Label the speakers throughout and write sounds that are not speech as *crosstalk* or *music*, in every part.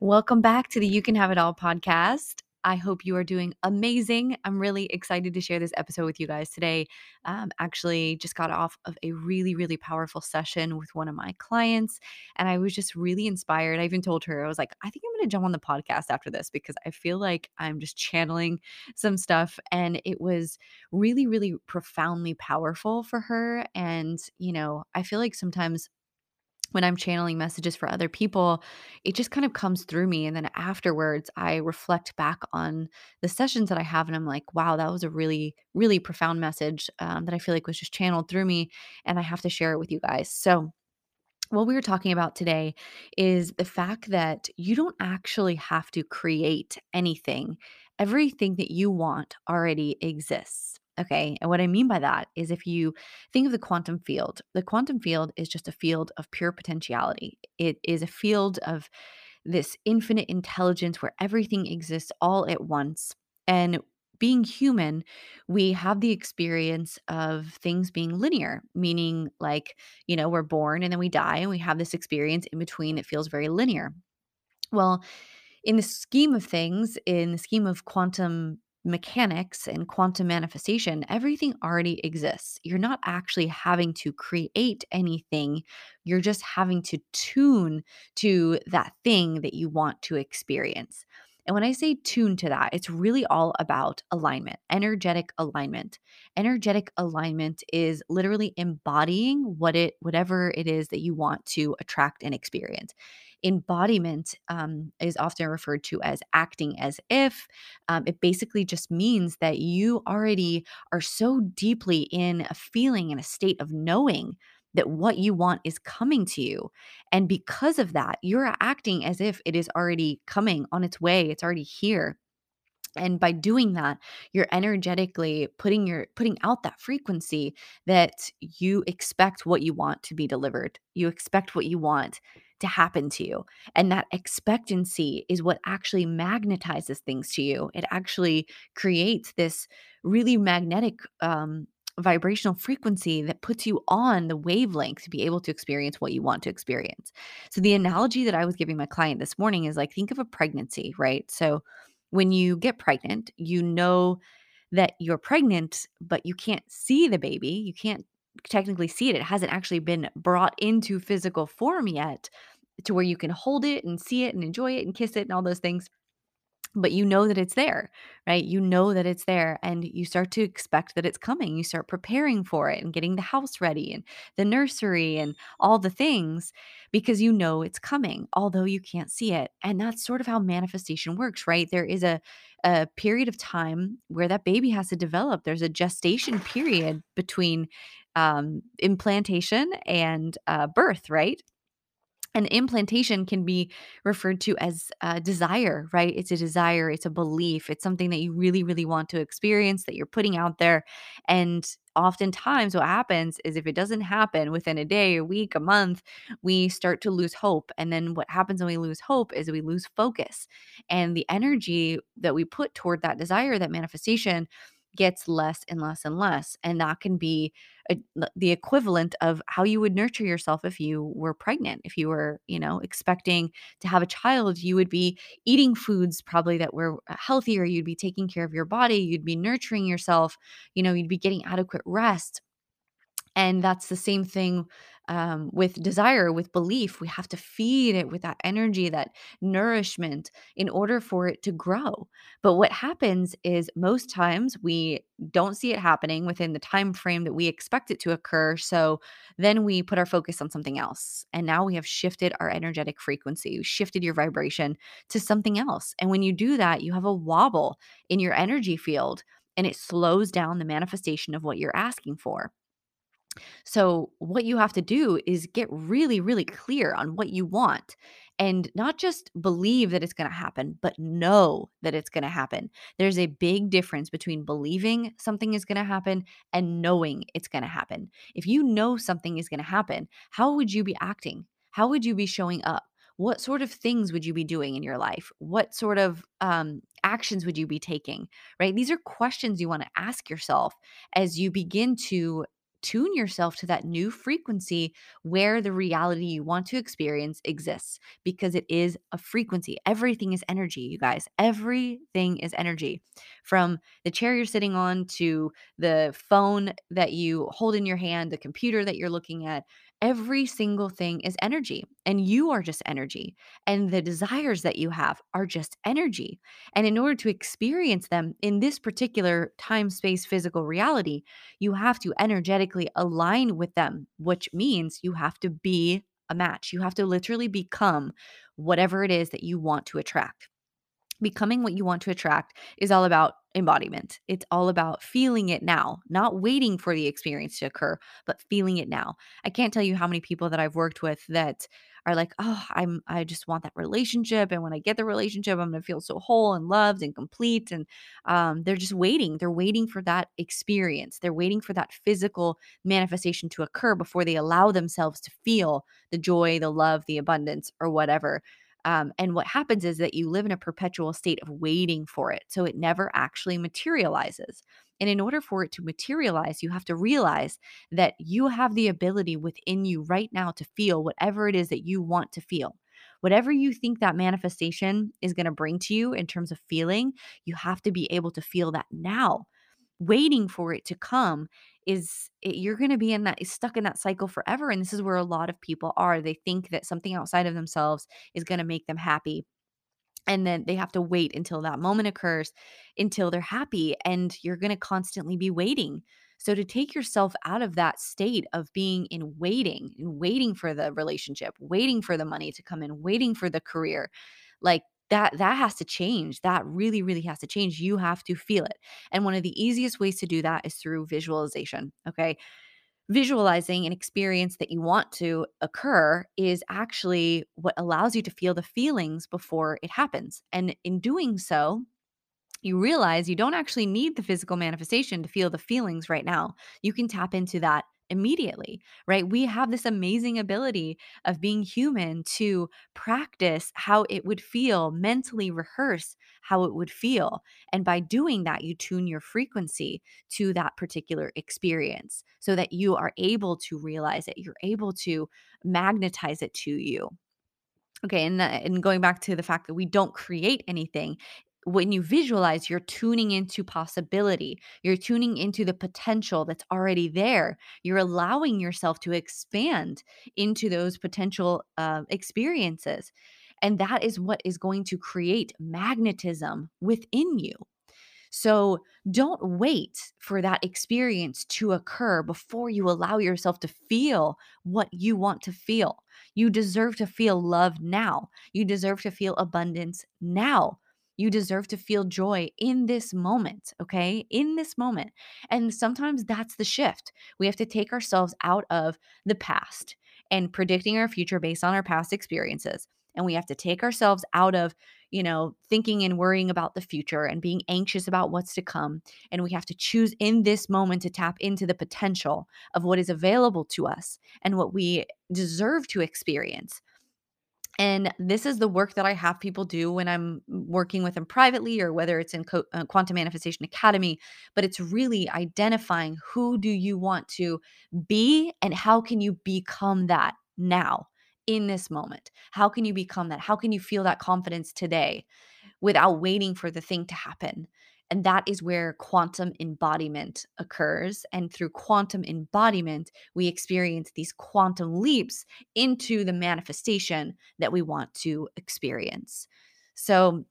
Speaker 1: Welcome back to the You Can Have It All podcast. I hope you are doing amazing. I'm really excited to share this episode with you guys today. Um, actually, just got off of a really, really powerful session with one of my clients, and I was just really inspired. I even told her, I was like, I think I'm going to jump on the podcast after this because I feel like I'm just channeling some stuff. And it was really, really profoundly powerful for her. And, you know, I feel like sometimes when I'm channeling messages for other people, it just kind of comes through me. And then afterwards, I reflect back on the sessions that I have, and I'm like, wow, that was a really, really profound message um, that I feel like was just channeled through me. And I have to share it with you guys. So, what we were talking about today is the fact that you don't actually have to create anything. Everything that you want already exists. Okay. And what I mean by that is if you think of the quantum field, the quantum field is just a field of pure potentiality. It is a field of this infinite intelligence where everything exists all at once. And being human, we have the experience of things being linear, meaning like, you know, we're born and then we die and we have this experience in between that feels very linear. Well, in the scheme of things, in the scheme of quantum mechanics and quantum manifestation, everything already exists. You're not actually having to create anything. You're just having to tune to that thing that you want to experience. And when I say tune to that, it's really all about alignment, energetic alignment. Energetic alignment is literally embodying what it whatever it is that you want to attract and experience. Embodiment um, is often referred to as acting as if. Um, it basically just means that you already are so deeply in a feeling and a state of knowing that what you want is coming to you. And because of that, you're acting as if it is already coming on its way, it's already here and by doing that you're energetically putting your putting out that frequency that you expect what you want to be delivered you expect what you want to happen to you and that expectancy is what actually magnetizes things to you it actually creates this really magnetic um, vibrational frequency that puts you on the wavelength to be able to experience what you want to experience. So the analogy that I was giving my client this morning is like think of a pregnancy, right? So when you get pregnant, you know that you're pregnant, but you can't see the baby. You can't technically see it. It hasn't actually been brought into physical form yet to where you can hold it and see it and enjoy it and kiss it and all those things but you know that it's there, right? You know that it's there and you start to expect that it's coming. You start preparing for it and getting the house ready and the nursery and all the things because you know it's coming, although you can't see it. And that's sort of how manifestation works, right? There is a a period of time where that baby has to develop. There's a gestation period between um, implantation and uh, birth, right? And implantation can be referred to as desire, right? It's a desire, it's a belief, it's something that you really, really want to experience that you're putting out there. And oftentimes, what happens is if it doesn't happen within a day, a week, a month, we start to lose hope. And then what happens when we lose hope is we lose focus. And the energy that we put toward that desire, that manifestation, gets less and less and less. And that can be a, the equivalent of how you would nurture yourself if you were pregnant. If you were, you know, expecting to have a child, you would be eating foods probably that were uh, healthier. You'd be taking care of your body. You'd be nurturing yourself. You know, you'd be getting adequate rest. And that's the same thing um, with desire, with belief. We have to feed it with that energy, that nourishment in order for it to grow. But what happens is most times we don't see it happening within the time frame that we expect it to occur. So then we put our focus on something else. And now we have shifted our energetic frequency, shifted your vibration to something else. And when you do that, you have a wobble in your energy field and it slows down the manifestation of what you're asking for. So, what you have to do is get really, really clear on what you want and not just believe that it's going to happen, but know that it's going to happen. There's a big difference between believing something is going to happen and knowing it's going to happen. If you know something is going to happen, how would you be acting? How would you be showing up? What sort of things would you be doing in your life? What sort of um, actions would you be taking? Right? These are questions you want to ask yourself as you begin to tune yourself to that new frequency where the reality you want to experience exists because it is a frequency. Everything is energy, you guys. Everything is energy. From the chair you're sitting on to the phone that you hold in your hand, the computer that you're looking at, every single thing is energy. And you are just energy. And the desires that you have are just energy. And in order to experience them in this particular time, space, physical reality, you have to energetically align with them, which means you have to be a match. You have to literally become whatever it is that you want to attract becoming what you want to attract is all about embodiment. It's all about feeling it now, not waiting for the experience to occur, but feeling it now. I can't tell you how many people that I've worked with that are like, "Oh, I'm I just want that relationship and when I get the relationship, I'm to feel so whole and loved and complete." And um, they're just waiting. They're waiting for that experience. They're waiting for that physical manifestation to occur before they allow themselves to feel the joy, the love, the abundance or whatever. Um, and what happens is that you live in a perpetual state of waiting for it. So it never actually materializes. And in order for it to materialize, you have to realize that you have the ability within you right now to feel whatever it is that you want to feel. Whatever you think that manifestation is going to bring to you in terms of feeling, you have to be able to feel that now. Waiting for it to come is it, you're going to be in that stuck in that cycle forever and this is where a lot of people are. They think that something outside of themselves is going to make them happy and then they have to wait until that moment occurs until they're happy and you're going to constantly be waiting. So to take yourself out of that state of being in waiting and waiting for the relationship waiting for the money to come in waiting for the career like that that has to change. That really really has to change. You have to feel it. And one of the easiest ways to do that is through visualization okay visualizing an experience that you want to occur is actually what allows you to feel the feelings before it happens and in doing so you realize you don't actually need the physical manifestation to feel the feelings right now. You can tap into that immediately, right? We have this amazing ability of being human to practice how it would feel, mentally rehearse how it would feel. And by doing that, you tune your frequency to that particular experience so that you are able to realize it, you're able to magnetize it to you. Okay, and, that, and going back to the fact that we don't create anything, when you visualize, you're tuning into possibility. You're tuning into the potential that's already there. You're allowing yourself to expand into those potential uh, experiences. And that is what is going to create magnetism within you. So don't wait for that experience to occur before you allow yourself to feel what you want to feel. You deserve to feel love now. You deserve to feel abundance now. You deserve to feel joy in this moment, okay? In this moment. And sometimes that's the shift. We have to take ourselves out of the past and predicting our future based on our past experiences. And we have to take ourselves out of, you know, thinking and worrying about the future and being anxious about what's to come. And we have to choose in this moment to tap into the potential of what is available to us and what we deserve to experience. And this is the work that I have people do when I'm working with them privately or whether it's in Co- uh, Quantum Manifestation Academy, but it's really identifying who do you want to be and how can you become that now in this moment? How can you become that? How can you feel that confidence today without waiting for the thing to happen? And that is where quantum embodiment occurs. And through quantum embodiment, we experience these quantum leaps into the manifestation that we want to experience. So,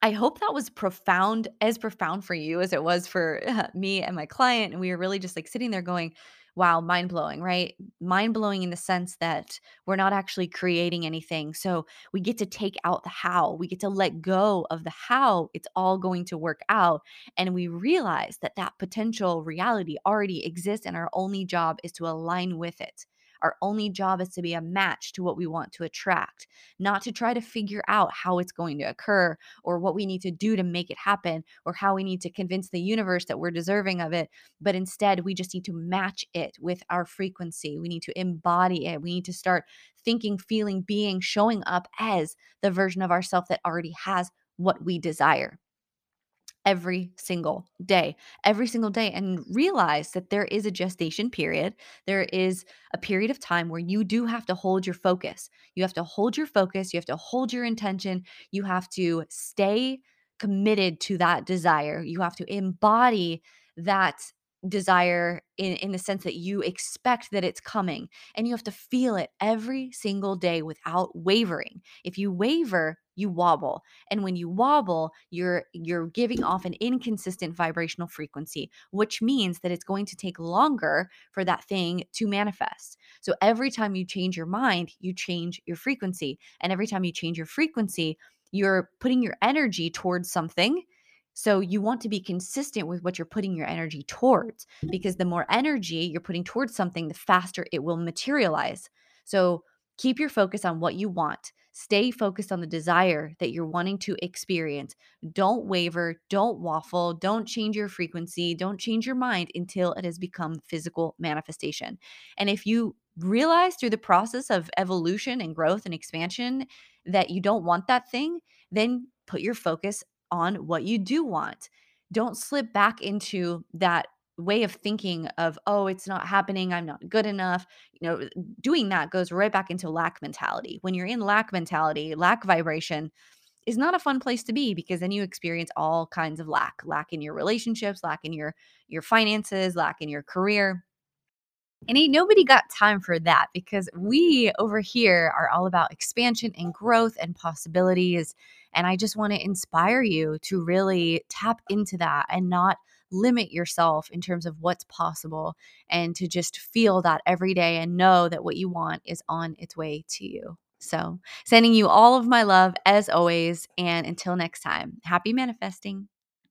Speaker 1: I hope that was profound, as profound for you as it was for *laughs* me and my client. And we were really just like sitting there going, wow, mind blowing, right? Mind blowing in the sense that we're not actually creating anything. So we get to take out the how, we get to let go of the how it's all going to work out. And we realize that that potential reality already exists, and our only job is to align with it. Our only job is to be a match to what we want to attract, not to try to figure out how it's going to occur or what we need to do to make it happen or how we need to convince the universe that we're deserving of it. But instead, we just need to match it with our frequency. We need to embody it. We need to start thinking, feeling, being, showing up as the version of ourself that already has what we desire. Every single day, every single day, and realize that there is a gestation period. There is a period of time where you do have to hold your focus. You have to hold your focus. You have to hold your intention. You have to stay committed to that desire. You have to embody that desire in, in the sense that you expect that it's coming and you have to feel it every single day without wavering. If you waver, you wobble. And when you wobble, you're you're giving off an inconsistent vibrational frequency, which means that it's going to take longer for that thing to manifest. So every time you change your mind, you change your frequency. And every time you change your frequency, you're putting your energy towards something so you want to be consistent with what you're putting your energy towards because the more energy you're putting towards something, the faster it will materialize. So keep your focus on what you want. Stay focused on the desire that you're wanting to experience. Don't waver, don't waffle, don't change your frequency, don't change your mind until it has become physical manifestation. And if you realize through the process of evolution and growth and expansion that you don't want that thing, then put your focus on what you do want. Don't slip back into that way of thinking of oh it's not happening i'm not good enough. You know doing that goes right back into lack mentality. When you're in lack mentality lack vibration is not a fun place to be because then you experience all kinds of lack lack in your relationships lack in your your finances lack in your career and ain't nobody got time for that because we over here are all about expansion and growth and possibilities. And I just want to inspire you to really tap into that and not limit yourself in terms of what's possible and to just feel that every day and know that what you want is on its way to you. So, sending you all of my love as always. And until next time, happy manifesting.